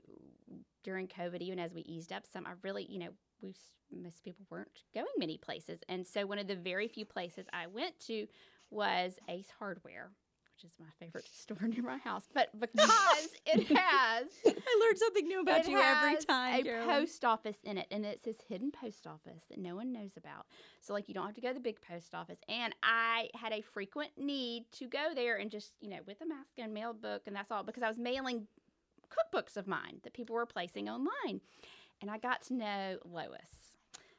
during COVID, even as we eased up some, I really, you know, we most people weren't going many places, and so one of the very few places I went to was Ace Hardware, which is my favorite store near my house. But because it has, I learned something new about you every time. A Carolyn. post office in it, and it's this hidden post office that no one knows about. So like you don't have to go to the big post office. And I had a frequent need to go there and just you know with a mask and mail book, and that's all because I was mailing cookbooks of mine that people were placing online. And I got to know Lois,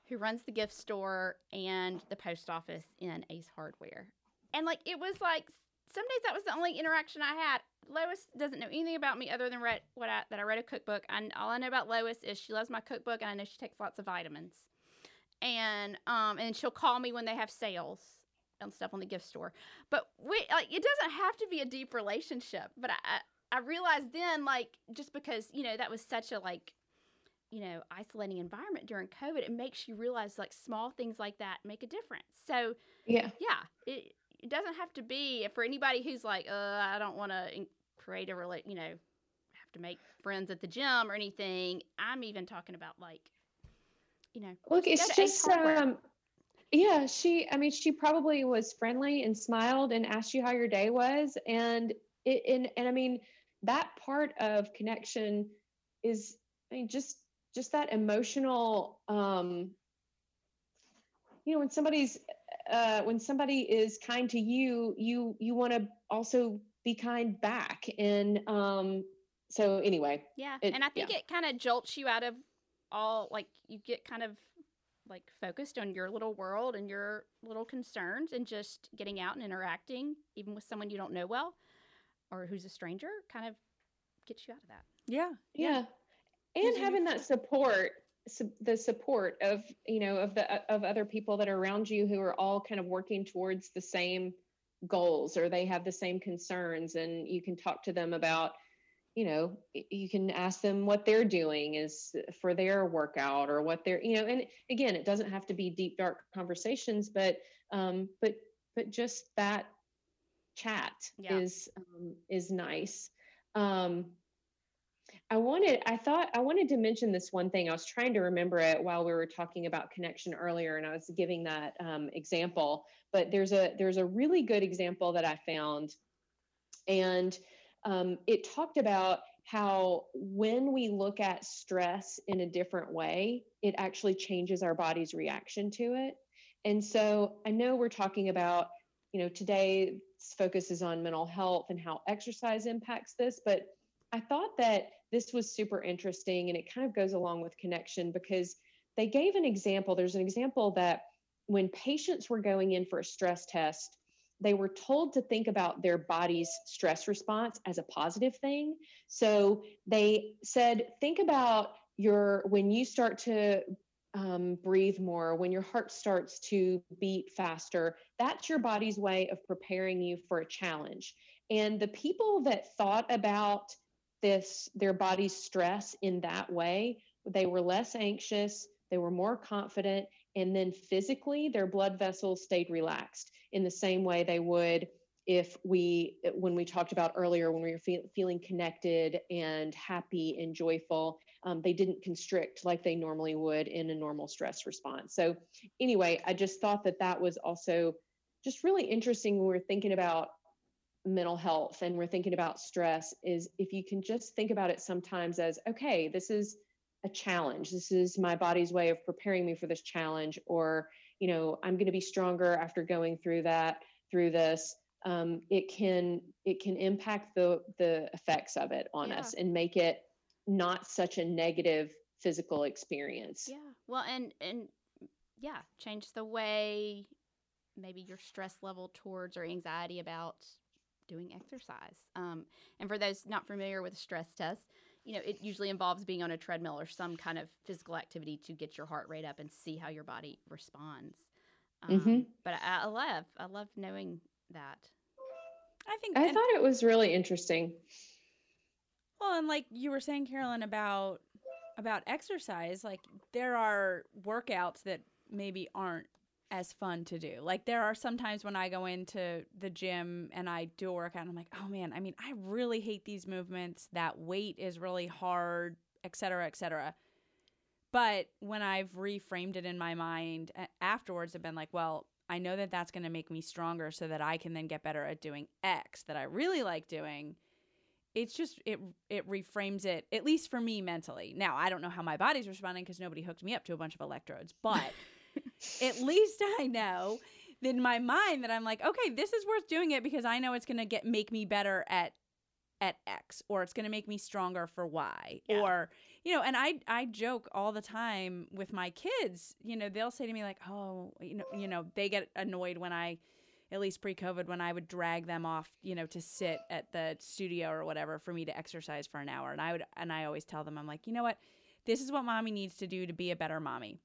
who runs the gift store and the post office in Ace Hardware. And like it was like some days that was the only interaction I had. Lois doesn't know anything about me other than read what I, that I read a cookbook. And all I know about Lois is she loves my cookbook, and I know she takes lots of vitamins. And um, and she'll call me when they have sales and stuff on the gift store. But we like it doesn't have to be a deep relationship. But I I realized then, like, just because, you know, that was such a, like, you know, isolating environment during COVID, it makes you realize, like, small things like that make a difference. So, yeah. Yeah. It, it doesn't have to be for anybody who's like, uh, I don't want to create a, relate, you know, have to make friends at the gym or anything. I'm even talking about, like, you know, look, it's just, um, yeah, she, I mean, she probably was friendly and smiled and asked you how your day was. And, it, and, and I mean, that part of connection is I mean just just that emotional um you know when somebody's uh when somebody is kind to you you you want to also be kind back and um so anyway yeah it, and i think yeah. it kind of jolts you out of all like you get kind of like focused on your little world and your little concerns and just getting out and interacting even with someone you don't know well or who's a stranger kind of gets you out of that. Yeah. Yeah. yeah. And having that support the support of you know of the of other people that are around you who are all kind of working towards the same goals or they have the same concerns and you can talk to them about you know you can ask them what they're doing is for their workout or what they're you know and again it doesn't have to be deep dark conversations but um but but just that chat yeah. is um, is nice um I wanted, I thought, I wanted to mention this one thing. I was trying to remember it while we were talking about connection earlier, and I was giving that um, example. But there's a there's a really good example that I found, and um, it talked about how when we look at stress in a different way, it actually changes our body's reaction to it. And so I know we're talking about, you know, today's focus is on mental health and how exercise impacts this, but I thought that this was super interesting and it kind of goes along with connection because they gave an example. There's an example that when patients were going in for a stress test, they were told to think about their body's stress response as a positive thing. So they said, think about your when you start to um, breathe more, when your heart starts to beat faster, that's your body's way of preparing you for a challenge. And the people that thought about this their body's stress in that way. They were less anxious they were more confident and then physically their blood vessels stayed relaxed in the same way they would if we when we talked about earlier when we were fe- feeling connected and happy and joyful um, they didn't constrict like they normally would in a normal stress response. So anyway i just thought that that was also just really interesting when we we're thinking about mental health and we're thinking about stress is if you can just think about it sometimes as okay this is a challenge. This is my body's way of preparing me for this challenge or you know i'm going to be stronger after going through that through this. Um, it can it can impact the the effects of it on yeah. us and make it not such a negative physical experience. Yeah. Well and and yeah change the way maybe your stress level towards or anxiety about doing exercise. Um, and for those not familiar with stress test, you know, it usually involves being on a treadmill or some kind of physical activity to get your heart rate up and see how your body responds. Um, mm-hmm. But I, I, love, I love knowing that. I think I and, thought it was really interesting. Well, and like you were saying, Carolyn, about about exercise, like there are workouts that maybe aren't as fun to do. Like there are sometimes when I go into the gym and I do a workout and I'm like, "Oh man, I mean, I really hate these movements. That weight is really hard, et cetera, et cetera. But when I've reframed it in my mind afterwards, I've been like, "Well, I know that that's going to make me stronger so that I can then get better at doing X that I really like doing." It's just it it reframes it at least for me mentally. Now, I don't know how my body's responding cuz nobody hooked me up to a bunch of electrodes, but at least I know in my mind that I'm like, okay, this is worth doing it because I know it's gonna get make me better at at X or it's gonna make me stronger for Y. Yeah. Or, you know, and I I joke all the time with my kids, you know, they'll say to me like, Oh, you know, you know, they get annoyed when I at least pre-COVID when I would drag them off, you know, to sit at the studio or whatever for me to exercise for an hour. And I would and I always tell them, I'm like, you know what? This is what mommy needs to do to be a better mommy.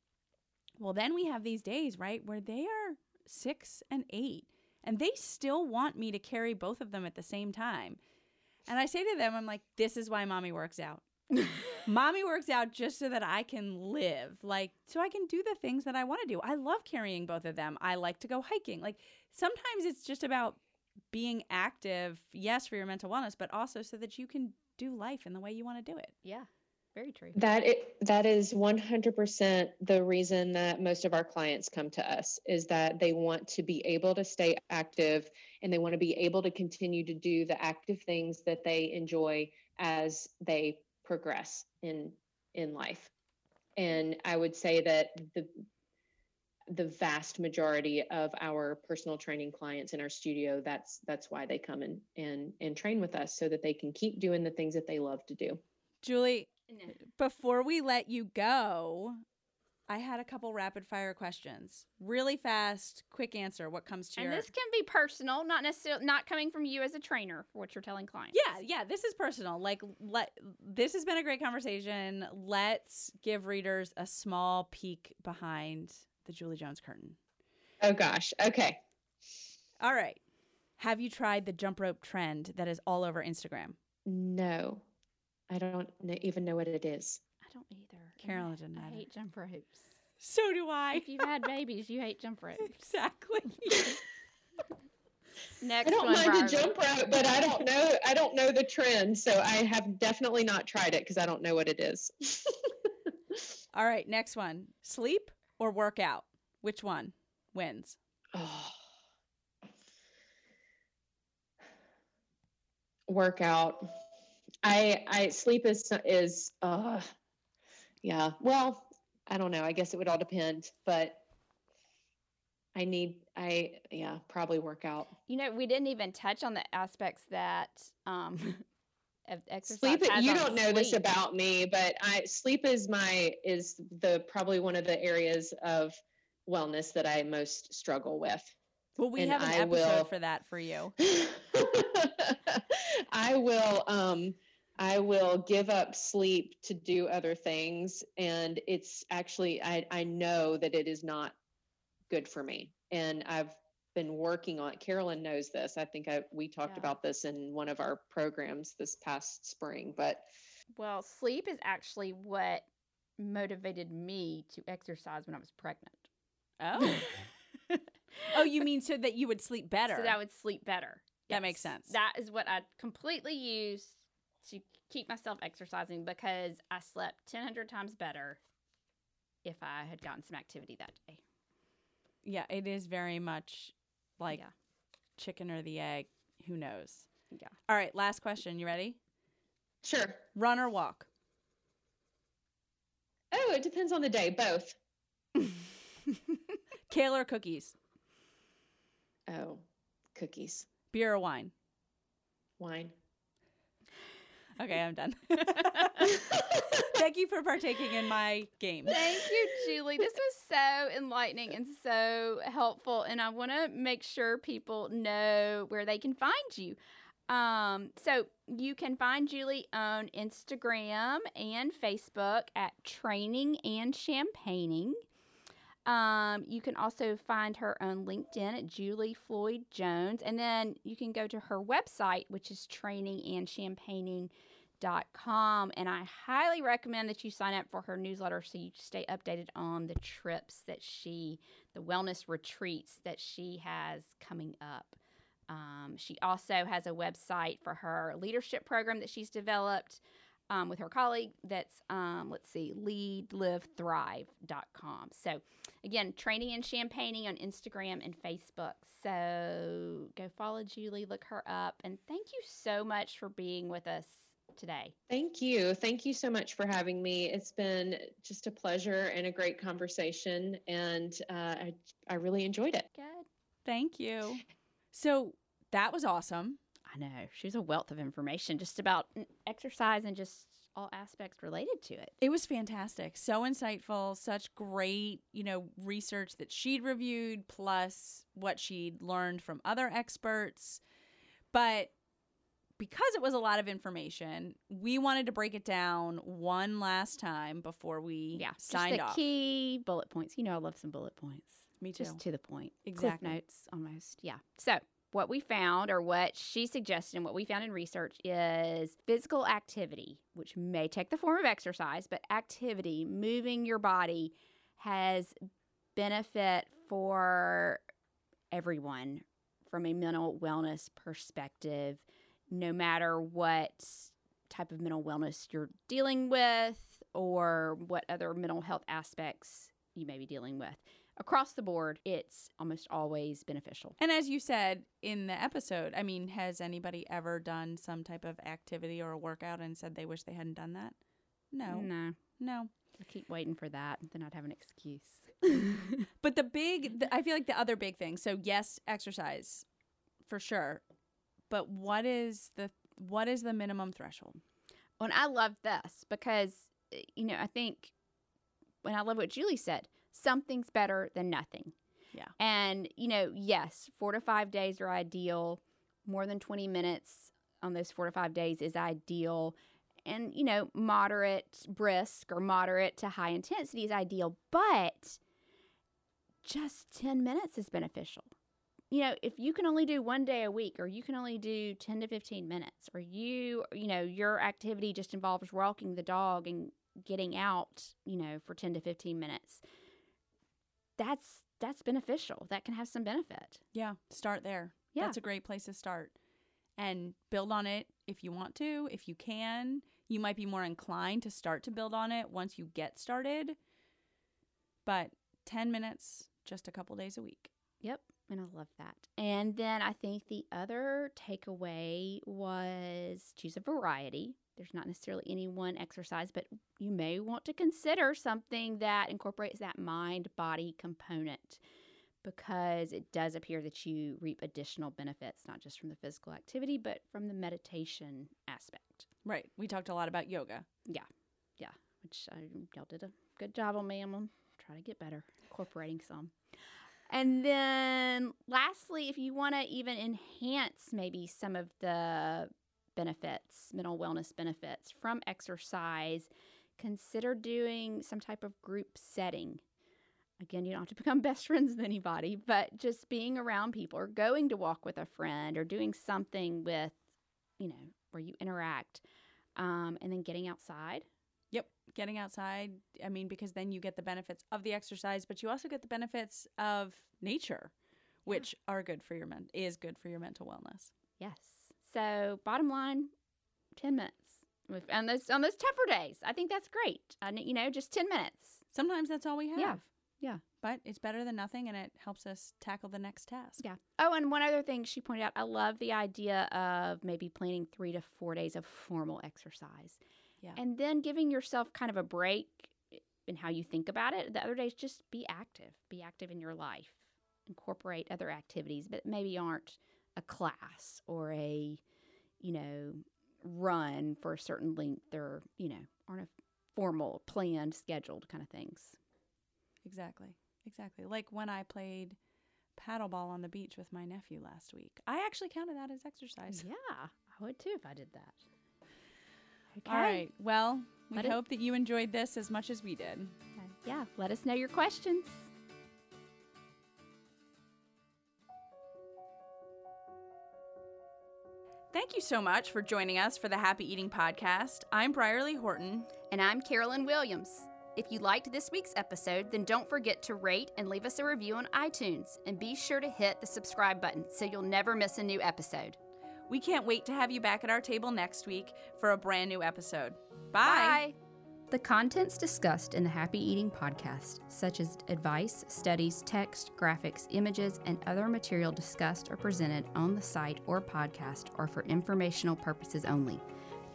Well, then we have these days, right, where they are six and eight, and they still want me to carry both of them at the same time. And I say to them, I'm like, this is why mommy works out. mommy works out just so that I can live, like, so I can do the things that I want to do. I love carrying both of them. I like to go hiking. Like, sometimes it's just about being active, yes, for your mental wellness, but also so that you can do life in the way you want to do it. Yeah. Very true. That it, that is 100% the reason that most of our clients come to us is that they want to be able to stay active and they want to be able to continue to do the active things that they enjoy as they progress in in life. And I would say that the the vast majority of our personal training clients in our studio that's that's why they come in and and train with us so that they can keep doing the things that they love to do. Julie, before we let you go, I had a couple rapid fire questions. Really fast, quick answer. What comes to and your And this can be personal, not necessarily not coming from you as a trainer for what you're telling clients. Yeah, yeah, this is personal. Like let this has been a great conversation. Let's give readers a small peek behind the Julie Jones curtain. Oh gosh. Okay. All right. Have you tried the jump rope trend that is all over Instagram? No. I don't even know what it is. I don't either. Carolyn I- didn't I either. hate jump ropes. So do I. if you've had babies, you hate jump ropes. exactly. Next one. I don't one, mind Briar. a jump rope, but I don't know. I don't know the trend, so I have definitely not tried it because I don't know what it is. All right, next one. Sleep or workout? Which one wins? oh. Workout. I I sleep is is uh yeah. Well, I don't know. I guess it would all depend, but I need I yeah, probably work out. You know, we didn't even touch on the aspects that um, of exercise. sleep has you on don't know this about me but i sleep is my is the probably one of the areas of wellness that i most struggle with Well, we And have an I episode will- for that for you. i will um i will give up sleep to do other things and it's actually i i know that it is not good for me and i've been working on it. carolyn knows this i think I, we talked Yeah. about this in one of our programs this past spring but Well, sleep is actually what motivated me to exercise when I was pregnant. Oh. oh, you mean so that you would sleep better? So that I would sleep better. That makes sense. That is what I completely used to keep myself exercising because I slept 1,000 times better if I had gotten some activity that day. yeah, it is very much like Yeah. chicken or the egg. Who knows? Yeah. All right, last question. You ready? sure Run or walk? oh it depends on the day both Kale or cookies? Oh, cookies, Beer or wine? wine. Okay, I'm done. Thank you for partaking in my game. Thank you, Julie. This was so enlightening and so helpful. And I want to make sure people know where they can find you. Um, so you can find Julie on Instagram and Facebook at Training and Champagning. Um, you can also find her on LinkedIn at Julie Floyd Jones. And then you can go to her website, which is trainingandchampagning.com. And I highly recommend that you sign up for her newsletter so you stay updated on the trips that she, the wellness retreats that she has coming up. Um, she also has a website for her leadership program that she's developed um, with her colleague. That's, um, let's see, leadlivethrive.com. So, again, training and champagning on Instagram and Facebook. So, go follow Julie, look her up. And thank you so much for being with us today. Thank you. Thank you so much for having me. It's been just a pleasure and a great conversation, and uh, I I really enjoyed it. Good. Thank you. So that was awesome. I know. She's a wealth of information just about exercise and just all aspects related to it. It was fantastic. So insightful, such great, you know, research that she'd reviewed plus what she'd learned from other experts. But because it was a lot of information, we wanted to break it down one last time before we Yeah. signed just the off. key bullet points. You know, I love some bullet points. Me too. Just to the point. Cliff notes almost. Yeah. So, what we found, or what she suggested, and what we found in research is physical activity, which may take the form of exercise, but activity, moving your body, has benefit for everyone from a mental wellness perspective, no matter what type of mental wellness you're dealing with or what other mental health aspects you may be dealing with. Across the board, it's almost always beneficial. And as you said in the episode, I mean, has anybody ever done some type of activity or a workout and said they wish they hadn't done that? No. No, No. I keep waiting for that. Then I'd have an excuse. But the big, the, I feel like the other big thing. So yes, exercise, for sure. But what is the what is the minimum threshold? and I love this because, uh, you know, I think, and I love what Julie said something's better than nothing. Yeah. And, you know, yes, four to five days are ideal. More than 20 minutes on those four to five days is ideal. And, you know, moderate, brisk, or moderate to high intensity is ideal. But just 10 minutes is beneficial. you know, if you can only do one day a week or you can only do 10 to 15 minutes or you, you know, your activity just involves walking the dog and getting out, you know, for 10 to 15 minutes. That's that's beneficial. That can have some benefit. Yeah, start there. Yeah. That's a great place to start. And build on it if you want to, if you can. You might be more inclined to start to build on it once you get started. But 10 minutes, just a couple days a week. Yep. And I love that. And then I think the other takeaway was choose a variety. There's not necessarily any one exercise, but you may want to consider something that incorporates that mind body component because it does appear that you reap additional benefits, not just from the physical activity, but from the meditation aspect. Right. We talked a lot about yoga. Yeah. Yeah. Which I, y'all did a good job on me. I'm gonna try to get better incorporating some. And then lastly, if you want to even enhance maybe some of the benefits, mental wellness benefits from exercise, consider doing some type of group setting. Again, you don't have to become best friends with anybody, but just being around people or going to walk with a friend or doing something with, you know, where you interact. Um, and then getting outside. Getting outside. I mean, because then you get the benefits of the exercise, but you also get the benefits of nature, which are good for your men is good for your mental wellness. Yes. So bottom line, ten minutes. On those on those tougher days, I think that's great. And you know, just ten minutes. Sometimes that's all we have. Yeah. Yeah. But it's better than nothing and it helps us tackle the next task. Yeah. Oh, and one other thing she pointed out, I love the idea of maybe planning three to four days of formal exercise. Yeah. And then giving yourself kind of a break in how you think about it. The other days, just be active. Be active in your life. Incorporate other activities, but maybe aren't a class or a, you know, run for a certain length or, you know, aren't a formal, planned, scheduled kind of things. Exactly. Exactly. Like when I played paddleball on the beach with my nephew last week. I actually counted that as exercise. Yeah, I would too if I did that. Okay. All right. Well, we Let it- hope that you enjoyed this as much as we did. Yeah, let us know your questions. Thank you so much for joining us for the Happy Eating Podcast. I'm Brierley Horton. And I'm Carolyn Williams. If you liked this week's episode, then don't forget to rate and leave us a review on iTunes. And be sure to hit the subscribe button so you'll never miss a new episode. We can't wait to have you back at our table next week for a brand new episode. Bye. The contents discussed in the Happy Eating podcast, such as advice, studies, text, graphics, images, and other material discussed or presented on the site or podcast, are for informational purposes only.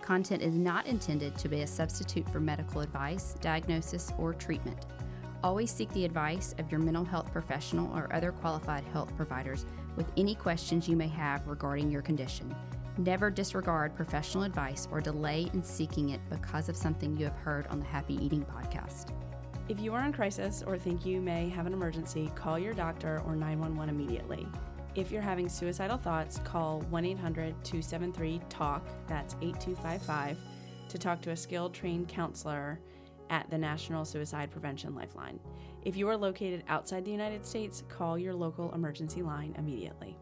Content is not intended to be a substitute for medical advice, diagnosis, or treatment. Always seek the advice of your mental health professional or other qualified health providers with any questions you may have regarding your condition. Never disregard professional advice or delay in seeking it because of something you have heard on the Happy Eating podcast. If you are in crisis or think you may have an emergency, call your doctor or 911 immediately. If you're having suicidal thoughts, call 1 800 273 TALK, that's 8255, to talk to a skilled trained counselor at the National Suicide Prevention Lifeline. If you are located outside the United States, call your local emergency line immediately.